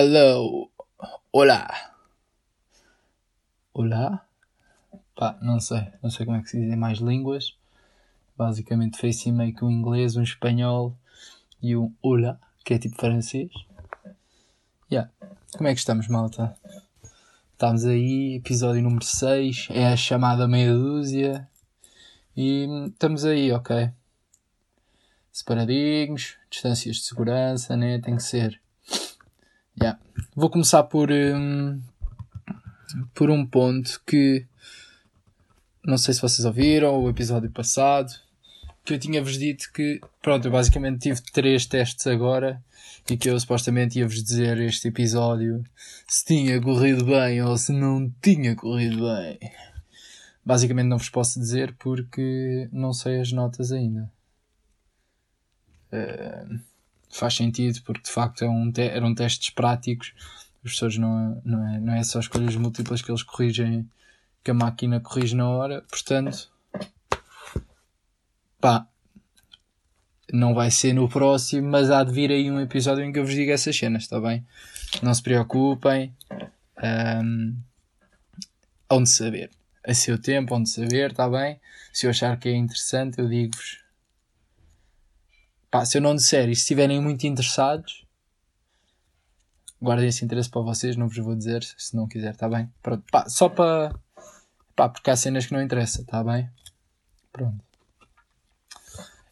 Hello. Olá. Olá? Pá, não sei. Não sei como é que se diz em mais línguas. Basicamente foi assim meio que um inglês, um espanhol e um olá, que é tipo francês. Yeah. Como é que estamos, malta? Estamos aí, episódio número 6, é a chamada meia dúzia. E estamos aí, ok? Separadinhos, distâncias de segurança, né? Tem que ser. Yeah. Vou começar por, um, por um ponto que não sei se vocês ouviram o episódio passado, que eu tinha-vos dito que, pronto, eu basicamente tive três testes agora e que eu supostamente ia-vos dizer este episódio se tinha corrido bem ou se não tinha corrido bem. Basicamente não vos posso dizer porque não sei as notas ainda. Uh, faz sentido porque de facto é um eram testes práticos. Os professores não, não, é, não é só escolhas múltiplas que eles corrigem, que a máquina corrige na hora. Portanto, pá, não vai ser no próximo, mas há de vir aí um episódio em que eu vos digo essas cenas, está bem? Não se preocupem. Um, onde saber. A seu tempo, onde saber, está bem? Se eu achar que é interessante, eu digo-vos Pá, se eu não disser e se estiverem muito interessados, guardem esse interesse para vocês, não vos vou dizer se não quiser, está bem? Pronto, pá, só para. pá, porque há cenas que não interessam, está bem? Pronto.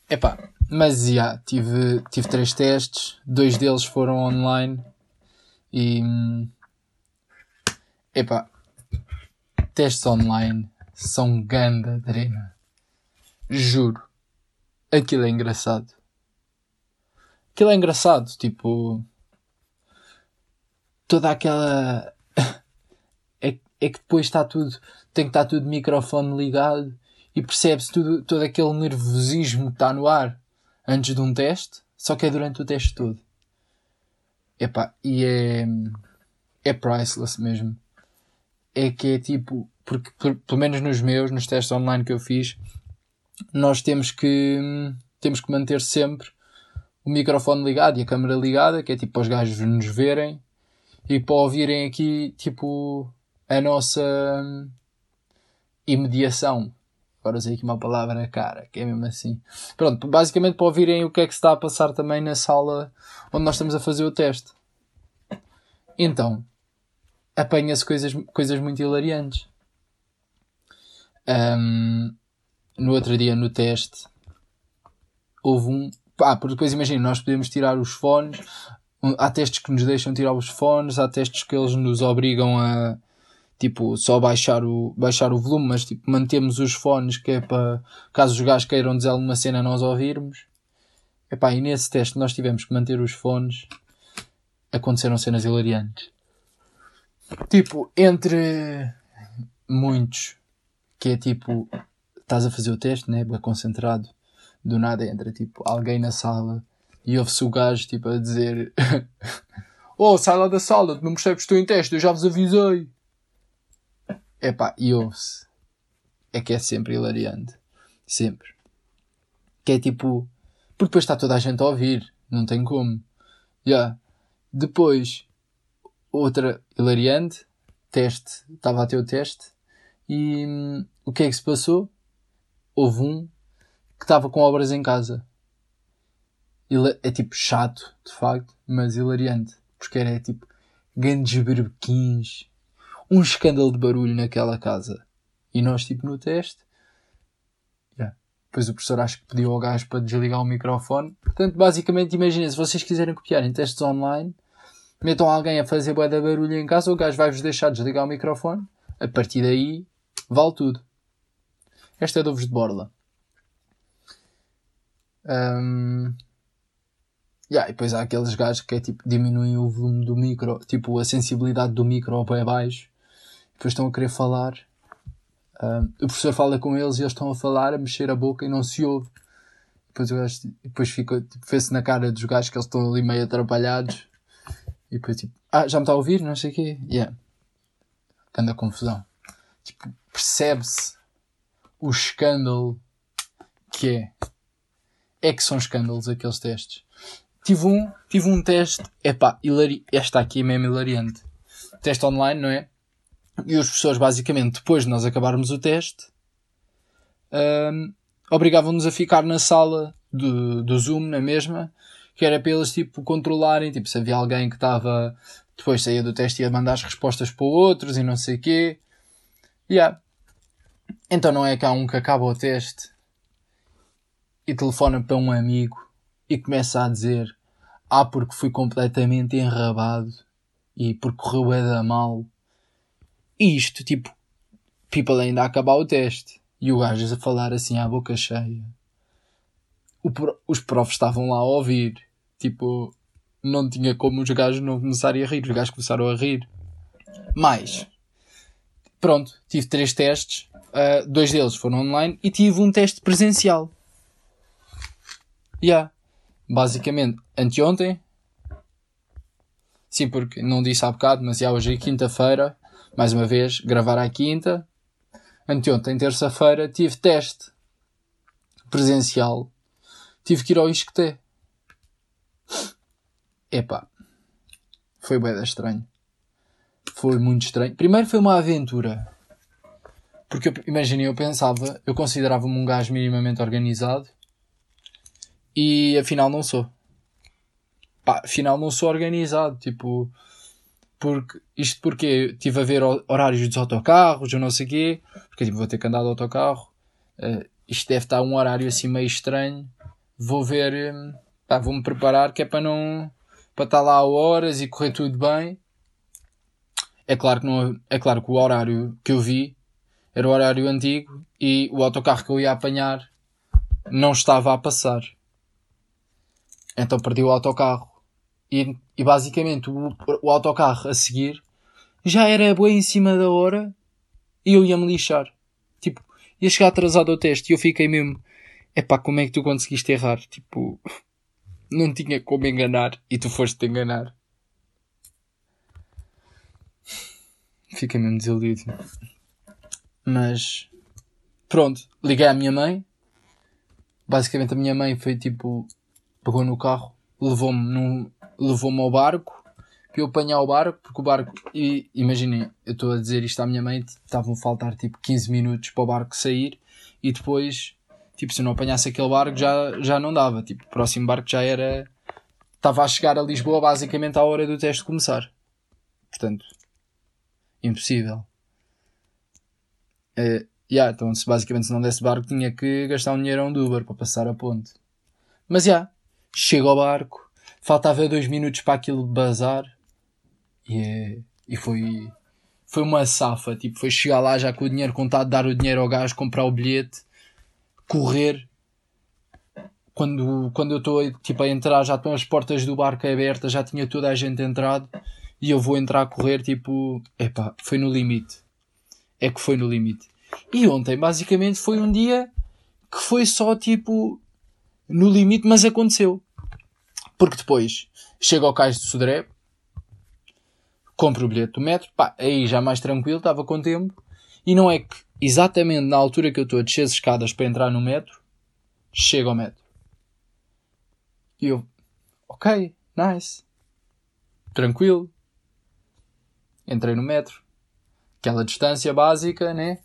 Epá, mas já, yeah, tive, tive três testes, dois deles foram online e. Epá, testes online são ganda drena. Juro. Aquilo é engraçado. Aquilo é engraçado, tipo. Toda aquela. é, é que depois está tudo. Tem que estar tudo microfone ligado e percebe-se tudo, todo aquele nervosismo que está no ar antes de um teste, só que é durante o teste todo. Epá, e é. É priceless mesmo. É que é tipo. Porque, por, pelo menos nos meus, nos testes online que eu fiz, nós temos que. Temos que manter sempre o microfone ligado e a câmera ligada, que é tipo para os gajos nos verem e para ouvirem aqui, tipo, a nossa hum, imediação. Agora usei aqui uma palavra cara, que é mesmo assim. Pronto, basicamente para ouvirem o que é que se está a passar também na sala onde nós estamos a fazer o teste. Então, apanha-se coisas, coisas muito hilariantes. Um, no outro dia, no teste, houve um Pá, porque depois imagina, nós podemos tirar os fones, há testes que nos deixam tirar os fones, há testes que eles nos obrigam a tipo só baixar o, baixar o volume, mas tipo mantemos os fones que é para caso os gajos queiram dizer alguma cena nós ouvirmos. Epá, e nesse teste nós tivemos que manter os fones, aconteceram cenas hilariantes. Tipo, entre muitos, que é tipo, estás a fazer o teste, né? Bem concentrado do nada entra tipo alguém na sala e ouve-se o gajo tipo a dizer Oh, sai lá da sala, não percebes que estou em teste, eu já vos avisei. Epá, e ouve-se. É que é sempre hilariante. Sempre. Que é tipo. Porque depois está toda a gente a ouvir. Não tem como. Já. Yeah. Depois, outra hilariante. Teste. Estava a ter o teste. E hum, o que é que se passou? Houve um que estava com obras em casa. Ele é tipo chato, de facto, mas hilariante. Porque era tipo grandes berbequins, um escândalo de barulho naquela casa. E nós, tipo, no teste, yeah. depois o professor acho que pediu ao gajo para desligar o microfone. Portanto, basicamente, imaginem, se vocês quiserem copiar em testes online, metam alguém a fazer bué de barulho em casa, o gajo vai-vos deixar desligar o microfone. A partir daí, vale tudo. Esta é de ovos de borla. Um, yeah, e depois há aqueles gajos que é tipo, diminuem o volume do micro, tipo a sensibilidade do micro bem baixo, depois estão a querer falar. Um, o professor fala com eles e eles estão a falar, a mexer a boca e não se ouve. Depois, depois fica, tipo, vê-se na cara dos gajos que eles estão ali meio atrapalhados. E depois tipo, ah, já me está a ouvir? Não sei o quê. Yeah. Anda confusão. Tipo, percebe-se o escândalo que é é que são escândalos aqueles testes. tive um, tive um teste, epá, hilari... esta aqui é mesmo hilariante. Teste online, não é? E os professores, basicamente, depois de nós acabarmos o teste, um, obrigavam-nos a ficar na sala do, do Zoom, na mesma, que era para eles, tipo, controlarem, tipo, se havia alguém que estava, depois saía do teste e ia mandar as respostas para outros e não sei o quê. Yeah. Então não é que há um que acaba o teste e telefona para um amigo e começa a dizer ah, porque fui completamente enrabado e porque correu é da mal. E isto, tipo, people ainda a acabar o teste. E o gajo a falar assim à boca cheia. Pro, os profs estavam lá a ouvir. Tipo, não tinha como os gajos não começarem a rir. Os gajos começaram a rir. Mas, pronto, tive três testes. Uh, dois deles foram online e tive um teste presencial. Yeah. Basicamente, anteontem. Sim, porque não disse há bocado, mas já hoje é quinta-feira. Mais uma vez, gravar à quinta. Anteontem, terça-feira, tive teste presencial. Tive que ir ao Isqueté. Epá. Foi bem estranho. Foi muito estranho. Primeiro foi uma aventura. Porque, imaginem, eu pensava, eu considerava-me um gajo minimamente organizado e afinal não sou. Pá, afinal não sou organizado, tipo, porque, isto porque estive a ver horários dos autocarros, ou não sei quê, porque tipo, vou ter que andar de autocarro, uh, isto deve estar um horário assim meio estranho, vou ver, um, pá, vou-me preparar que é para não, para estar lá horas e correr tudo bem. É claro que não, é claro que o horário que eu vi era o horário antigo e o autocarro que eu ia apanhar não estava a passar. Então perdi o autocarro. E, e basicamente o, o autocarro a seguir já era bem em cima da hora e eu ia me lixar. Tipo, ia chegar atrasado ao teste e eu fiquei mesmo, epá, como é que tu conseguiste errar? Tipo, não tinha como enganar e tu foste te enganar. Fiquei mesmo desiludido. Mas, pronto, liguei à minha mãe. Basicamente a minha mãe foi tipo, pegou no carro, levou-me levou-me ao barco, para eu apanhar o barco, porque o barco, e imaginem, eu estou a dizer isto à minha mãe, estavam a faltar tipo 15 minutos para o barco sair, e depois, tipo, se eu não apanhasse aquele barco já, já não dava, tipo, o próximo barco já era, estava a chegar a Lisboa basicamente à hora do teste começar. Portanto, impossível. Uh, yeah, então, se basicamente se não desse barco, tinha que gastar um dinheiro a um Uber para passar a ponte. Mas já, yeah, chego ao barco, faltava dois minutos para aquilo bazar e, é, e foi, foi uma safa. Tipo, foi chegar lá já com o dinheiro contado, dar o dinheiro ao gajo, comprar o bilhete, correr. Quando, quando eu estou tipo, a entrar, já estão as portas do barco abertas, já tinha toda a gente entrado e eu vou entrar a correr. Tipo, epá, foi no limite. É que foi no limite. E ontem, basicamente, foi um dia que foi só tipo no limite, mas aconteceu. Porque depois chego ao cais de Sodré, compro o bilhete do metro, pá, aí já mais tranquilo, estava com tempo, e não é que exatamente na altura que eu estou a descer as escadas para entrar no metro, chego ao metro. E eu, ok, nice, tranquilo. Entrei no metro, aquela distância básica, né?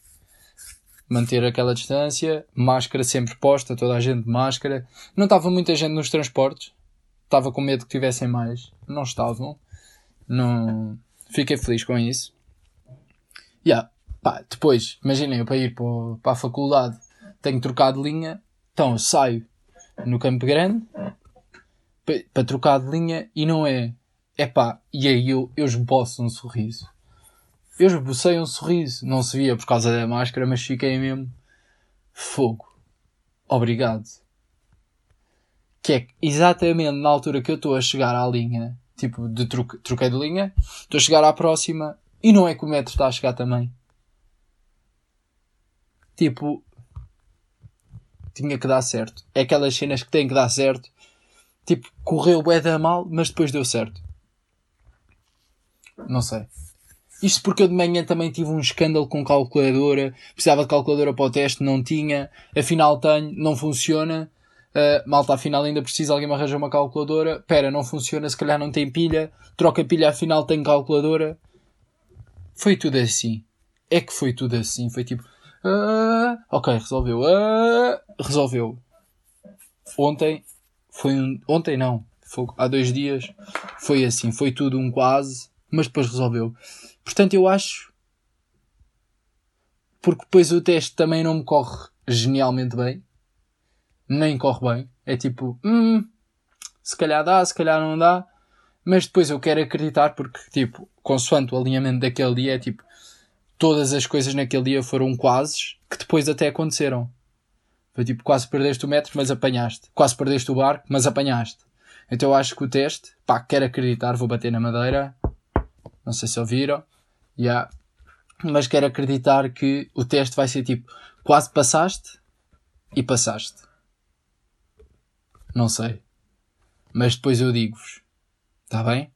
manter aquela distância, máscara sempre posta, toda a gente de máscara. Não estava muita gente nos transportes, estava com medo que tivessem mais, não estavam. Não... Fiquei feliz com isso. Yeah. Pá, depois, imaginem, eu para ir para, a faculdade tenho que trocar de linha, então eu saio no Campo Grande para, para trocar de linha e não é. É pá, e aí eu, eu esboço um sorriso. Eu esbocei um sorriso. Não se via por causa da máscara, mas fiquei mesmo. Fogo. Obrigado. Que é exatamente na altura que eu estou a chegar à linha, tipo, de troque, troquei de linha, estou a chegar à próxima e não é que o metro está a chegar também. Tipo, tinha que dar certo. É aquelas cenas que têm que dar certo. Tipo, correu bué da mal, mas depois deu certo. Não sei. Isto porque eu de manhã também tive um escândalo com calculadora, precisava de calculadora para o teste, não tinha, afinal tenho, não funciona. Uh, malta, afinal ainda precisa, alguém me arranja uma calculadora. Pera, não funciona, se calhar não tem pilha. Troca pilha, afinal tem calculadora. Foi tudo assim. É que foi tudo assim. Foi tipo, uh, ok, resolveu. Uh, resolveu. Ontem, foi um, ontem não, foi, há dois dias, foi assim. Foi tudo um quase, mas depois resolveu. Portanto, eu acho, porque depois o teste também não me corre genialmente bem nem corre bem. É tipo, hum, se calhar dá, se calhar não dá. Mas depois eu quero acreditar porque, tipo, consoante o alinhamento daquele dia, é tipo, todas as coisas naquele dia foram quase que depois até aconteceram. Foi tipo, quase perdeste o metro, mas apanhaste. Quase perdeste o barco, mas apanhaste. Então eu acho que o teste, pá, quero acreditar, vou bater na madeira. Não sei se ouviram. Yeah. Mas quero acreditar que o teste vai ser tipo, quase passaste e passaste. Não sei. Mas depois eu digo-vos. Está bem?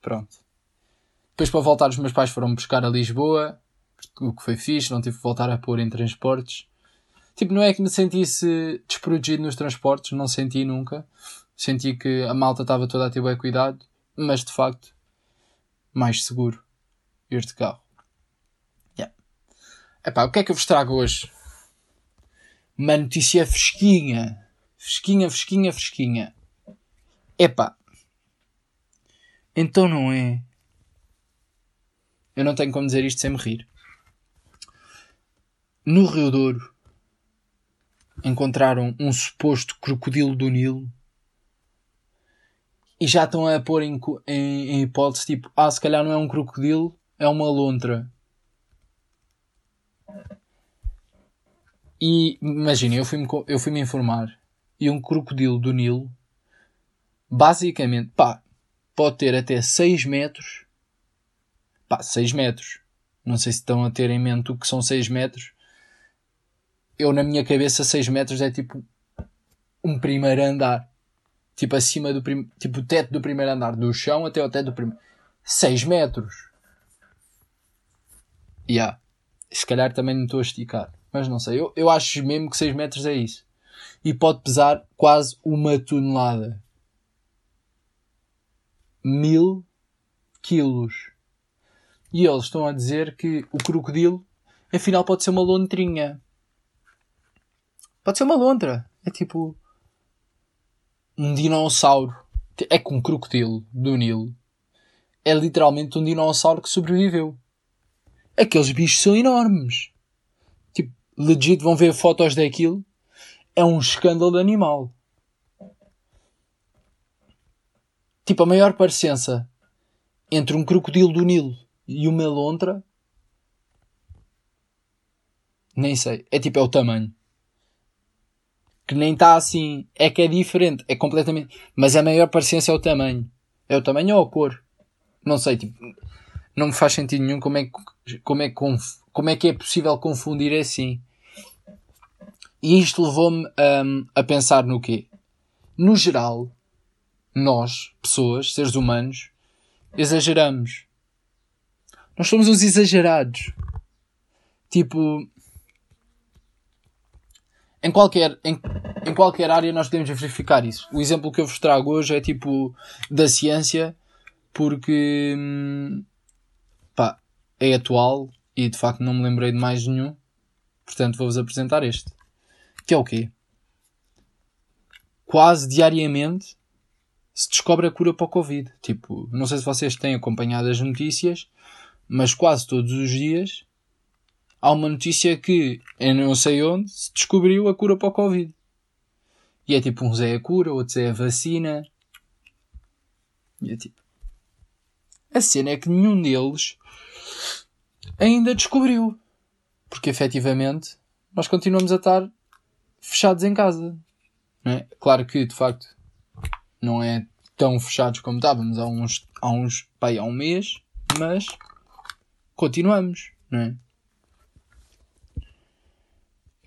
Pronto. Depois para voltar os meus pais foram buscar a Lisboa. O que foi fixe, não tive que voltar a pôr em transportes. Tipo, não é que me sentisse desprotegido nos transportes, não senti nunca. Senti que a malta estava toda a ter bem cuidado, mas de facto, mais seguro este carro. Yeah. Epá, o que é que eu vos trago hoje? Uma notícia fresquinha Fresquinha, fresquinha, fresquinha. Epá. Então não é. Eu não tenho como dizer isto sem me rir. No Rio Douro encontraram um suposto crocodilo do Nilo e já estão a pôr em, em, em hipótese tipo, ah, se calhar não é um crocodilo, é uma lontra. E imaginem, eu fui-me fui informar e um crocodilo do Nilo, basicamente, pá, pode ter até 6 metros. Pá, 6 metros. Não sei se estão a ter em mente o que são 6 metros. Eu, na minha cabeça, 6 metros é tipo um primeiro andar. Tipo acima do tipo o teto do primeiro andar, do chão até o teto do primeiro. 6 metros. Ya. Yeah. Se calhar também não estou a esticar. Mas não sei. Eu, eu acho mesmo que 6 metros é isso e pode pesar quase uma tonelada. Mil quilos. E eles estão a dizer que o crocodilo, afinal, pode ser uma lontrinha. Pode ser uma lontra. É tipo um dinossauro. É com um crocodilo do Nilo. É literalmente um dinossauro que sobreviveu. Aqueles bichos são enormes. Tipo, legit vão ver fotos daquilo é um escândalo animal. Tipo, a maior parecença entre um crocodilo do Nilo e uma lontra. Nem sei. É tipo, é o tamanho. Que nem está assim. É que é diferente. É completamente. Mas a maior parecença é o tamanho. É o tamanho ou a cor? Não sei. Tipo, não me faz sentido nenhum como é, como é, como é que é possível confundir assim. E isto levou-me um, a pensar no quê? No geral, nós, pessoas, seres humanos, exageramos. Nós somos uns exagerados. Tipo, em qualquer, em, em qualquer área nós podemos verificar isso. O exemplo que eu vos trago hoje é tipo da ciência, porque hum, pá, é atual e de facto não me lembrei de mais nenhum. Portanto, vou-vos apresentar este. Que é o quê? Quase diariamente se descobre a cura para o Covid. Tipo, não sei se vocês têm acompanhado as notícias, mas quase todos os dias há uma notícia que eu não sei onde se descobriu a cura para o Covid. E é tipo, uns é a cura, outros é a vacina. E é tipo. A cena é que nenhum deles ainda descobriu. Porque efetivamente nós continuamos a estar fechados em casa. É? Claro que, de facto, não é tão fechados como estávamos há uns, há uns, pai, há um mês, mas continuamos, não é?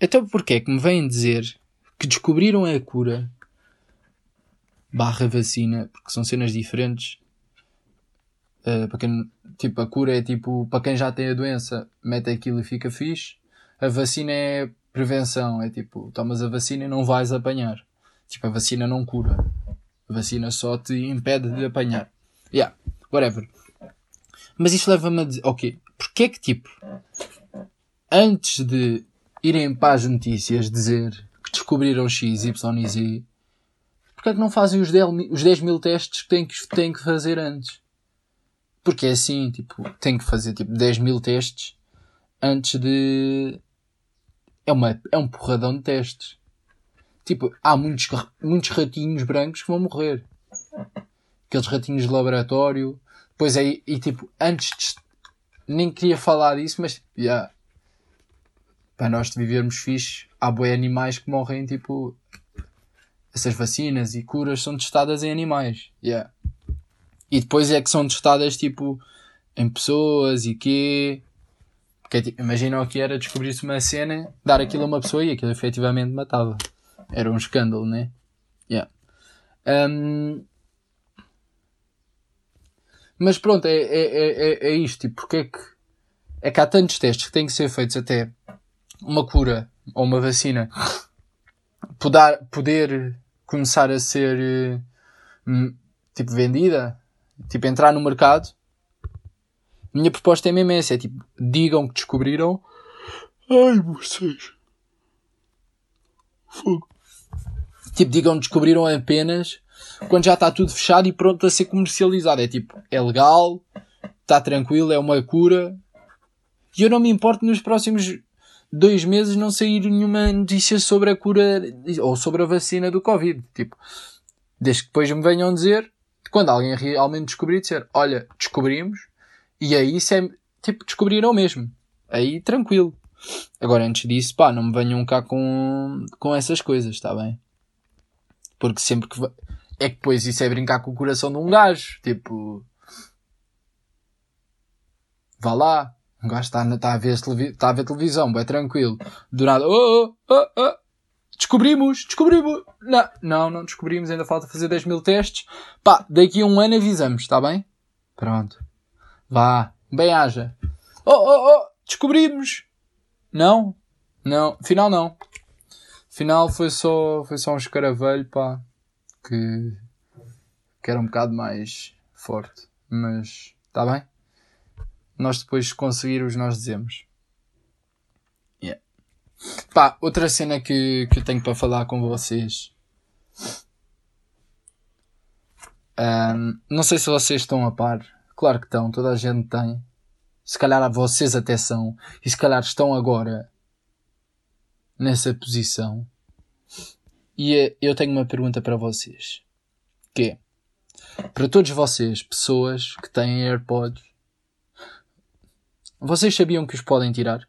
Então porquê é que me vêm dizer que descobriram a cura barra vacina, porque são cenas diferentes. Uh, para quem, tipo, a cura é tipo, para quem já tem a doença, mete aquilo e fica fixe. A vacina é prevenção, é tipo, tomas a vacina e não vais apanhar. Tipo, a vacina não cura. A vacina só te impede de apanhar. Yeah, whatever. Mas isto leva-me a dizer, ok, porque é que tipo, antes de irem para as notícias dizer que descobriram X, Y e Z, porque é que não fazem os 10, os 10 mil testes que têm, que têm que fazer antes? Porque é assim, tipo, tem que fazer tipo 10 mil testes antes de. É, uma, é um porradão de testes. Tipo, há muitos, muitos ratinhos brancos que vão morrer. Aqueles ratinhos de laboratório. Pois é, e tipo, antes de. Nem queria falar disso, mas. Yeah, para nós vivermos fixe, há boi animais que morrem, tipo. Essas vacinas e curas são testadas em animais. Yeah. E depois é que são testadas, tipo, em pessoas e quê. Porque, tipo, imaginam que era descobrir-se uma cena, dar aquilo a uma pessoa e aquilo efetivamente matava. Era um escândalo, né? Yeah. Um... Mas pronto, é, é, é, é isto. Tipo, porque é que, é que há tantos testes que têm que ser feitos até uma cura ou uma vacina poder, poder começar a ser hum, tipo vendida, tipo entrar no mercado. Minha proposta é mesmo essa, é tipo, digam que descobriram. Ai, vocês. Fogo. Tipo, digam que descobriram apenas quando já está tudo fechado e pronto a ser comercializado. É tipo, é legal, está tranquilo, é uma cura. E eu não me importo nos próximos dois meses não sair nenhuma notícia sobre a cura ou sobre a vacina do Covid. Tipo, desde que depois me venham dizer, quando alguém realmente descobrir, dizer, olha, descobrimos, e aí isso é, tipo, descobriram mesmo. Aí tranquilo. Agora, antes disso, pá, não me venham cá com, com essas coisas, está bem? Porque sempre que. É que depois isso é brincar com o coração de um gajo. Tipo. Vá lá. Um gajo está, está, a, ver está a ver televisão, é tranquilo. Do nada. Oh, oh, oh, oh. Descobrimos! Descobrimos! Não, não, não descobrimos. Ainda falta fazer 10 mil testes. Pá, daqui a um ano avisamos, está bem? Pronto. Vá. Bem haja. Oh, oh, oh! Descobrimos! Não? Não. Final não. Final foi só, foi só um escaravelho, pá. Que, que era um bocado mais forte. Mas, está bem? Nós depois conseguirmos, nós dizemos. Yeah. Pá, outra cena que, que eu tenho para falar com vocês. Um, não sei se vocês estão a par. Claro que estão, toda a gente tem. Se calhar vocês até são. E se calhar estão agora nessa posição. E eh, eu tenho uma pergunta para vocês. Que é, para todos vocês, pessoas que têm AirPods, vocês sabiam que os podem tirar?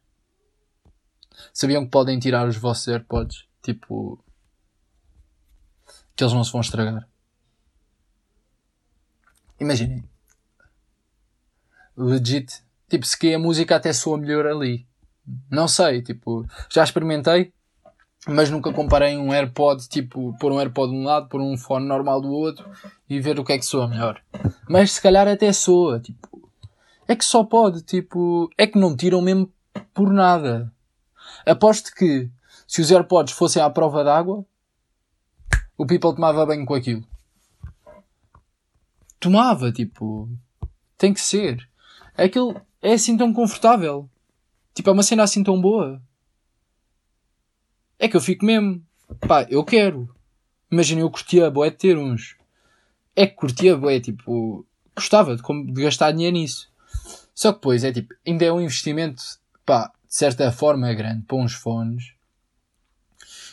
Sabiam que podem tirar os vossos AirPods? Tipo, que eles não se vão estragar. Imaginem. Legit. Tipo, se que a música até soa melhor ali. Não sei, tipo, já experimentei, mas nunca comparei um AirPod, tipo, pôr um AirPod de um lado, pôr um fone normal do outro e ver o que é que soa melhor. Mas se calhar até soa, tipo, é que só pode, tipo, é que não tiram mesmo por nada. Aposto que se os AirPods fossem à prova d'água, o people tomava bem com aquilo. Tomava, tipo, tem que ser. Aquilo é assim tão confortável. Tipo, é uma cena assim tão boa. É que eu fico mesmo. Pá, eu quero. Imagina, eu curtia boé de ter uns. É que curtia boé, tipo. Gostava de, de gastar dinheiro nisso. Só que depois é tipo, ainda é um investimento, pá, de certa forma é grande para uns fones.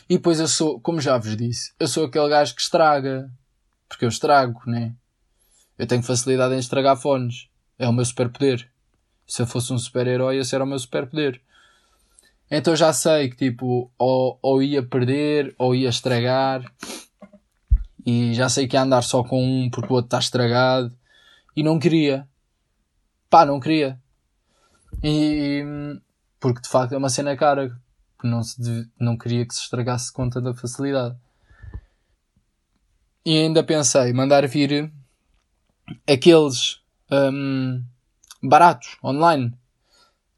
E depois eu sou, como já vos disse, eu sou aquele gajo que estraga. Porque eu estrago, né? Eu tenho facilidade em estragar fones. É o meu superpoder. Se eu fosse um super-herói, esse era o meu super-poder. Então já sei que tipo, ou, ou ia perder, ou ia estragar. E já sei que ia andar só com um porque o outro está estragado. E não queria. Pá, não queria. E, porque de facto é uma cena cara. Não, se, não queria que se estragasse com tanta facilidade. E ainda pensei mandar vir aqueles um, baratos online,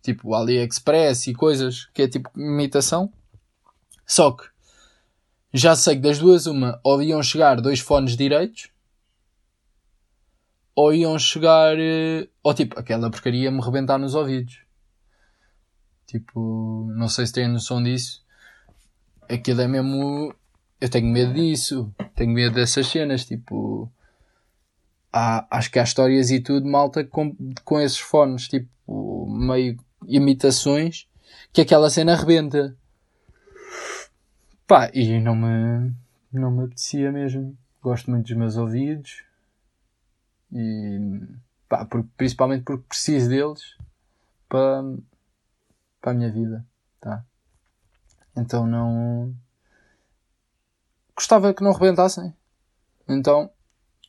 tipo AliExpress e coisas que é tipo imitação. Só que já sei que das duas, uma, ou iam chegar dois fones direitos, ou iam chegar, eh, ou tipo, aquela porcaria me rebentar nos ouvidos. Tipo, não sei se têm noção disso. Aquilo é mesmo. Eu tenho medo disso. Tenho medo dessas cenas. Tipo, há, acho que há histórias e tudo, malta, com, com esses fones, tipo, meio imitações, que aquela cena rebenta. Pá, e não me, não me apetecia mesmo. Gosto muito dos meus ouvidos. E, pá, principalmente porque preciso deles para, para a minha vida, tá? Então não... Gostava que não rebentassem. Então,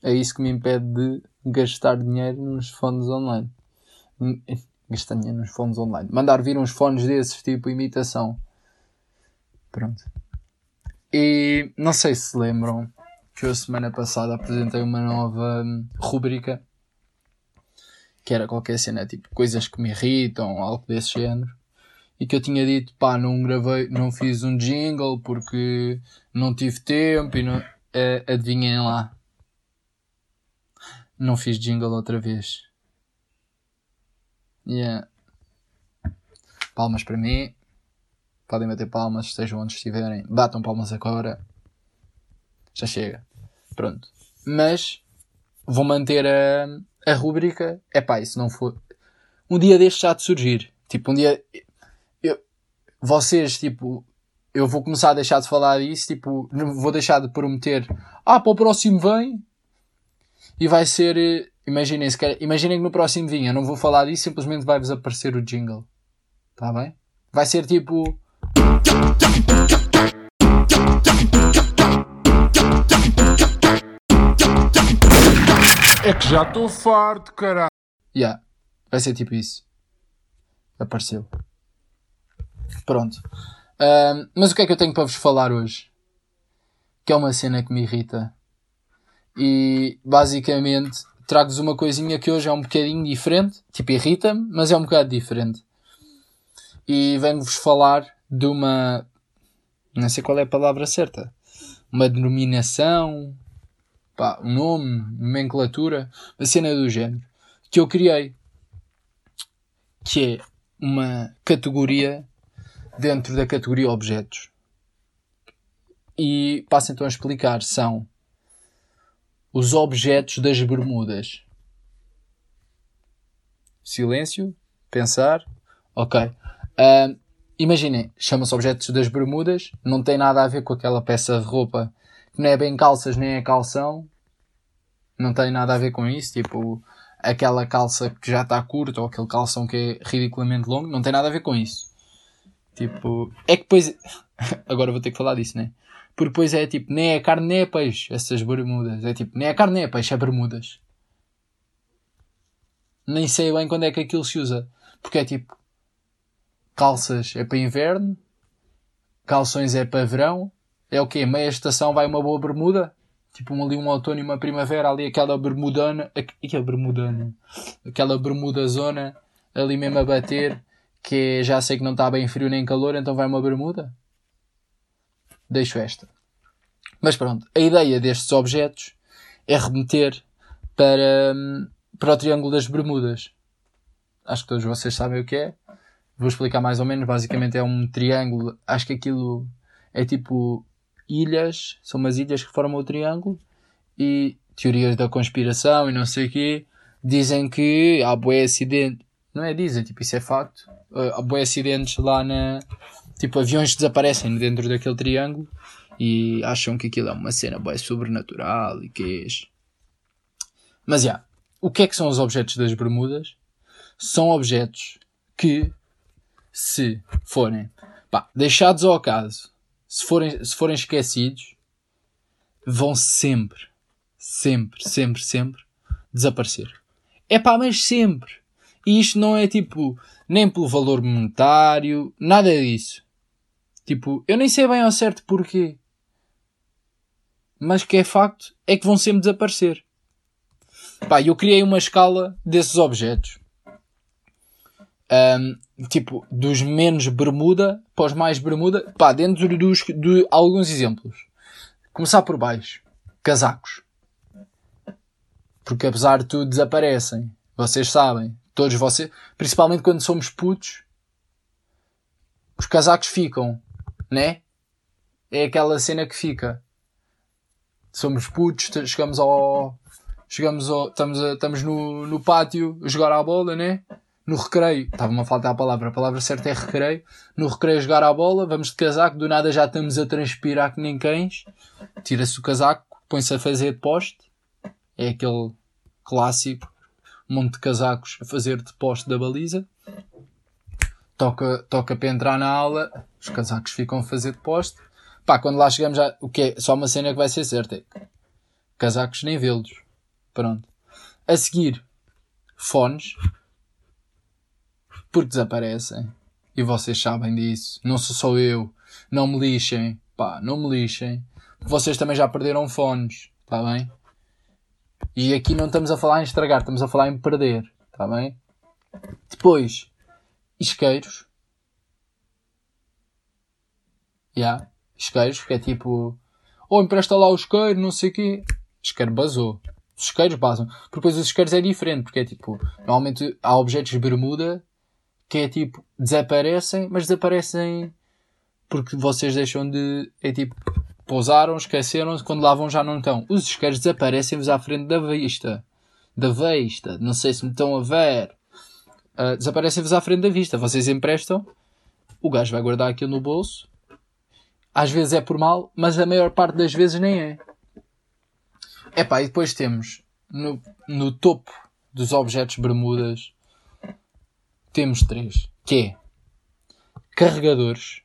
é isso que me impede de gastar dinheiro nos fones online. Gastar dinheiro nos fones online. Mandar vir uns fones desses, tipo imitação. Pronto. E não sei se lembram que eu semana passada apresentei uma nova hum, rubrica que era qualquer cena, tipo coisas que me irritam, algo desse género. E que eu tinha dito, pá, não gravei, não fiz um jingle porque não tive tempo e não. Uh, adivinhem lá. Não fiz jingle outra vez. Yeah. Palmas para mim. Podem bater palmas, estejam onde estiverem. Batam palmas agora. Já chega. Pronto. Mas vou manter a, a rubrica. É pá, se não for. Um dia deste já de surgir. Tipo, um dia. Eu, vocês, tipo. Eu vou começar a deixar de falar disso. Tipo, vou deixar de prometer. Ah, para o próximo vem. E vai ser. Imaginem, imaginem que no próximo vinha. Não vou falar disso. Simplesmente vai-vos aparecer o jingle. Tá bem? Vai ser tipo. É que já estou farto, caralho. Yeah, vai ser tipo isso. Apareceu. Pronto. Um, mas o que é que eu tenho para vos falar hoje? Que é uma cena que me irrita. E basicamente trago-vos uma coisinha que hoje é um bocadinho diferente. Tipo, irrita-me, mas é um bocado diferente. E venho-vos falar de uma. Não sei qual é a palavra certa. Uma denominação, pá, um nome, nomenclatura, a cena do género, que eu criei. Que é uma categoria dentro da categoria objetos. E passo então a explicar: são os objetos das Bermudas. Silêncio, pensar, ok. Uh, imaginem, chama-se Objetos das Bermudas, não tem nada a ver com aquela peça de roupa que não é bem calças nem é calção, não tem nada a ver com isso, tipo aquela calça que já está curta ou aquele calção que é ridiculamente longo, não tem nada a ver com isso. Tipo, é que depois, agora vou ter que falar disso, né? Porque depois é tipo, nem é carne nem é peixe, essas bermudas. É tipo, nem é carne nem é peixe, é bermudas. Nem sei bem quando é que aquilo se usa. Porque é tipo, calças é para inverno, calções é para verão, é o quê? Meia estação vai uma boa bermuda? Tipo ali um outono e uma primavera, ali aquela bermudana, aquela bermudana, aquela bermuda zona, ali mesmo a bater, que já sei que não está bem frio nem calor, então vai uma bermuda? Deixo esta. Mas pronto, a ideia destes objetos é remeter para, para o Triângulo das Bermudas. Acho que todos vocês sabem o que é. Vou explicar mais ou menos. Basicamente é um triângulo. Acho que aquilo é tipo ilhas. São umas ilhas que formam o triângulo. E teorias da conspiração e não sei o quê. Dizem que há bué acidente. Não é dizem, tipo, isso é facto. Há bué acidentes lá na... Tipo, aviões desaparecem dentro daquele triângulo. E acham que aquilo é uma cena bué sobrenatural e que é... Mas, já. Yeah, o que é que são os objetos das Bermudas? São objetos que se forem pá, deixados ao acaso, se forem, se forem esquecidos, vão sempre, sempre, sempre, sempre desaparecer. É pá, mas sempre. E isto não é tipo, nem pelo valor monetário, nada disso. Tipo, eu nem sei bem ao certo porquê. Mas que é facto é que vão sempre desaparecer. Pá, eu criei uma escala desses objetos. Um, tipo, dos menos bermuda para os mais bermuda, pá, dentro dos, de alguns exemplos. Começar por baixo. Casacos. Porque apesar de tudo desaparecem. Vocês sabem. Todos vocês. Principalmente quando somos putos. Os casacos ficam. Né? É aquela cena que fica. Somos putos, chegamos ao. Chegamos ao. Estamos, a, estamos no, no pátio a jogar à bola, né? no recreio, estava-me a faltar a palavra, a palavra certa é recreio, no recreio jogar à bola, vamos de casaco, do nada já estamos a transpirar que nem cães, tira-se o casaco, põe-se a fazer de poste, é aquele clássico, um monte de casacos a fazer de poste da baliza, toca, toca para entrar na aula, os casacos ficam a fazer de poste, pá, quando lá chegamos já, o que é, só uma cena que vai ser certa é casacos nem vê-los, pronto. A seguir, fones, porque desaparecem. E vocês sabem disso. Não sou só eu. Não me lixem. Pá, não me lixem. Vocês também já perderam fones. Está bem? E aqui não estamos a falar em estragar, estamos a falar em perder. Está bem? Depois, isqueiros. Yeah. Isqueiros, que é tipo. Ou oh, empresta lá o isqueiro, não sei o quê. Isqueiro basou. Os isqueiros basam. Porque depois os isqueiros é diferente, porque é tipo. Normalmente há objetos de bermuda que é tipo, desaparecem, mas desaparecem porque vocês deixam de. É tipo, pousaram, esqueceram-se, quando lá vão já não estão. Os isqueiros desaparecem-vos à frente da vista. Da vista. Não sei se me estão a ver. Uh, desaparecem-vos à frente da vista. Vocês emprestam, o gajo vai guardar aquilo no bolso. Às vezes é por mal, mas a maior parte das vezes nem é. Epá, e depois temos no, no topo dos objetos bermudas temos três, que é carregadores,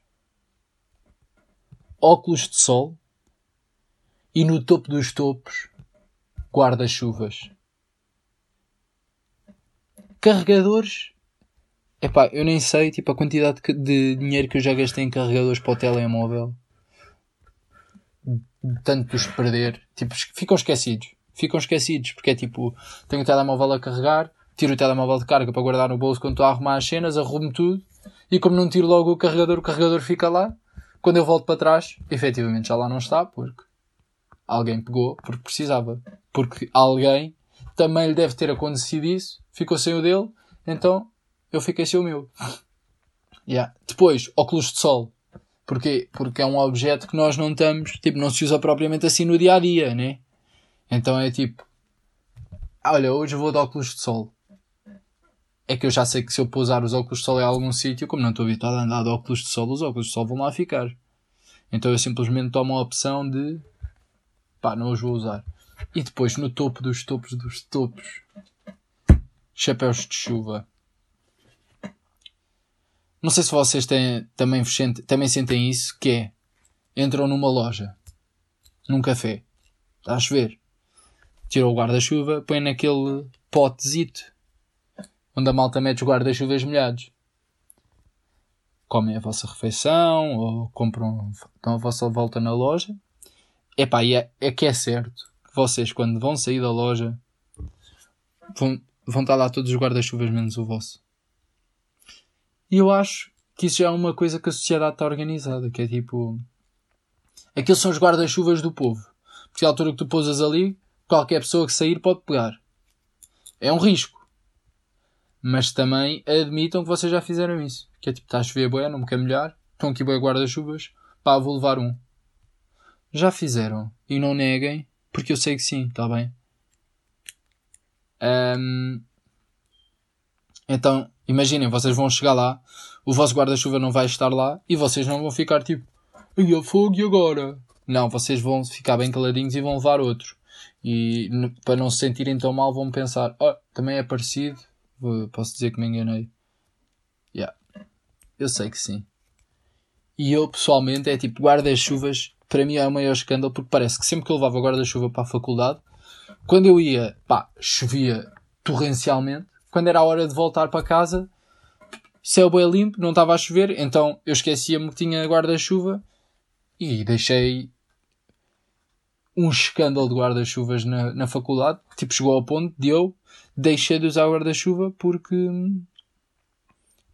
óculos de sol e no topo dos topos guarda-chuvas. Carregadores, epá, eu nem sei tipo a quantidade de dinheiro que eu já gastei em carregadores para o telemóvel. Tanto os perder, tipo, ficam esquecidos. Ficam esquecidos, porque é tipo, tenho o telemóvel a carregar, tiro o telemóvel de carga para guardar no bolso quando estou a arrumar as cenas, arrumo tudo, e como não tiro logo o carregador, o carregador fica lá. Quando eu volto para trás, efetivamente já lá não está, porque alguém pegou, porque precisava. Porque alguém também lhe deve ter acontecido isso, ficou sem o dele, então eu fiquei sem o meu. yeah. Depois, óculos de sol. Porquê? Porque é um objeto que nós não estamos, tipo, não se usa propriamente assim no dia a dia, né? Então é tipo, olha, hoje vou de óculos de sol é que eu já sei que se eu pousar os óculos de sol em algum sítio, como não estou habituado a andar de óculos de sol, os óculos de sol vão lá ficar. Então eu simplesmente tomo a opção de pá, não os vou usar. E depois no topo dos topos dos topos, chapéus de chuva. Não sei se vocês têm, também, também sentem isso, que é entram numa loja, num café, está a chover, tiram o guarda-chuva, põem naquele potezito onde a malta mete os guarda-chuvas molhados. Comem a vossa refeição ou compram, dão a vossa volta na loja. Epá, e é, é que é certo que vocês, quando vão sair da loja, vão, vão estar lá todos os guarda-chuvas menos o vosso. E eu acho que isso já é uma coisa que a sociedade está organizada, que é tipo. Aqueles são os guarda-chuvas do povo. Porque a altura que tu pousas ali, qualquer pessoa que sair pode pegar. É um risco mas também admitam que vocês já fizeram isso. Que é tipo, está a chover boia, não me quer molhar, estão aqui boi guarda-chuvas, pá, vou levar um. Já fizeram. E não neguem, porque eu sei que sim, está bem? Um, então, imaginem, vocês vão chegar lá, o vosso guarda-chuva não vai estar lá e vocês não vão ficar tipo, e a fogo e agora? Não, vocês vão ficar bem caladinhos e vão levar outro. E para não se sentirem tão mal, vão pensar, oh, também é parecido, posso dizer que me enganei. Yeah. Eu sei que sim. E eu pessoalmente é tipo guarda-chuvas, para mim é o maior escândalo porque parece que sempre que eu levava guarda-chuva para a faculdade, quando eu ia, pá, chovia torrencialmente, quando era a hora de voltar para casa, céu bem limpo, não estava a chover, então eu esquecia-me que tinha guarda-chuva e deixei um escândalo de guarda-chuvas na, na faculdade. Tipo, chegou ao ponto de eu deixei de usar guarda-chuva porque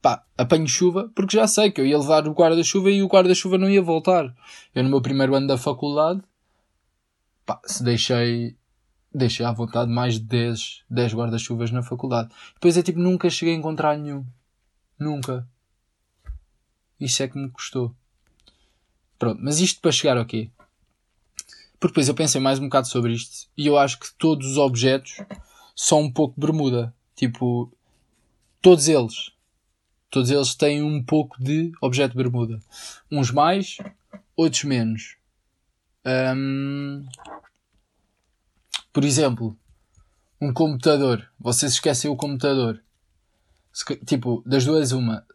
pá, apanho chuva porque já sei que eu ia levar o guarda-chuva e o guarda-chuva não ia voltar. Eu no meu primeiro ano da faculdade pá, se deixei, deixei à vontade mais de 10, 10 guarda-chuvas na faculdade. Depois é tipo, nunca cheguei a encontrar nenhum. Nunca. Isso é que me custou. Pronto, mas isto para chegar ao quê? Porque depois eu pensei mais um bocado sobre isto e eu acho que todos os objetos são um pouco bermuda. Tipo, todos eles. Todos eles têm um pouco de objeto bermuda. Uns mais, outros menos. Hum, por exemplo, um computador. Vocês esquecem o computador. Tipo, das duas, uma.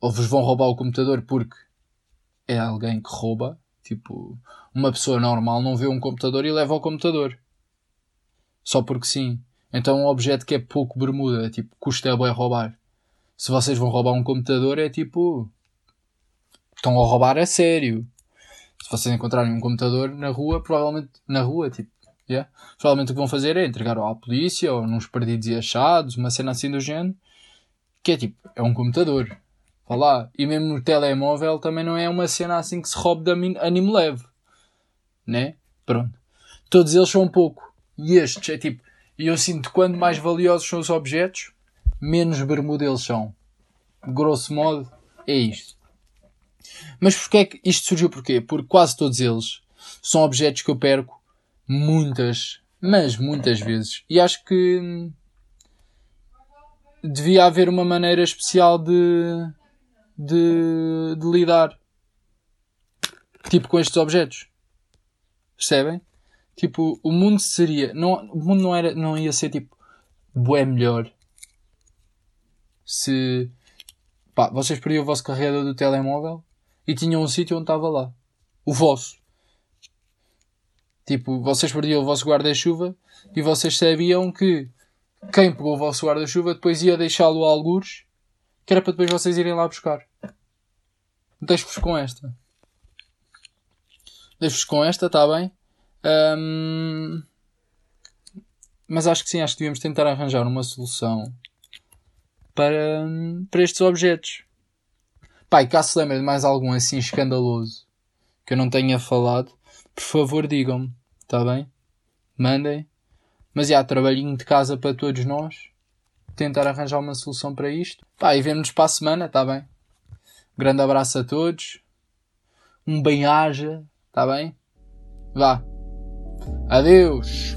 Ou vos vão roubar o computador porque é alguém que rouba. Tipo, uma pessoa normal não vê um computador e leva o computador. Só porque sim. Então um objeto que é pouco bermuda, é tipo, custa bem roubar. Se vocês vão roubar um computador é tipo. Estão a roubar a sério. Se vocês encontrarem um computador na rua, provavelmente. Na rua, tipo. Yeah, provavelmente o que vão fazer é entregar à polícia ou nos perdidos e achados, uma cena assim do género. Que é tipo, é um computador. Vá lá. E mesmo no telemóvel também não é uma cena assim que se roube de anime leve. Né? Pronto. Todos eles são pouco. E estes é tipo, e eu sinto quanto mais valiosos são os objetos, menos bermuda eles são. Grosso modo, é isto. Mas porquê é que isto surgiu porquê? Porque quase todos eles são objetos que eu perco muitas, mas muitas vezes. E acho que devia haver uma maneira especial de, de, de lidar tipo com estes objetos. Percebem? Tipo, o mundo seria. Não, o mundo não, era, não ia ser tipo. Bué melhor. Se. Pá, vocês perdiam o vosso carregador do telemóvel e tinham um sítio onde estava lá. O vosso. Tipo, vocês perdiam o vosso guarda-chuva e vocês sabiam que quem pegou o vosso guarda-chuva depois ia deixá-lo a algures que era para depois vocês irem lá buscar. Deixo-vos com esta. Deixo-vos com esta, está bem? Um, mas acho que sim, acho que devíamos tentar arranjar uma solução para, para estes objetos. Pai, caso se lembre de mais algum assim escandaloso que eu não tenha falado, por favor digam-me, está bem? Mandem. Mas já, trabalhinho de casa para todos nós. Tentar arranjar uma solução para isto. Pá, e vemos-nos para a semana, está bem? grande abraço a todos. Um bem-aja, está bem? Vá. Adeus!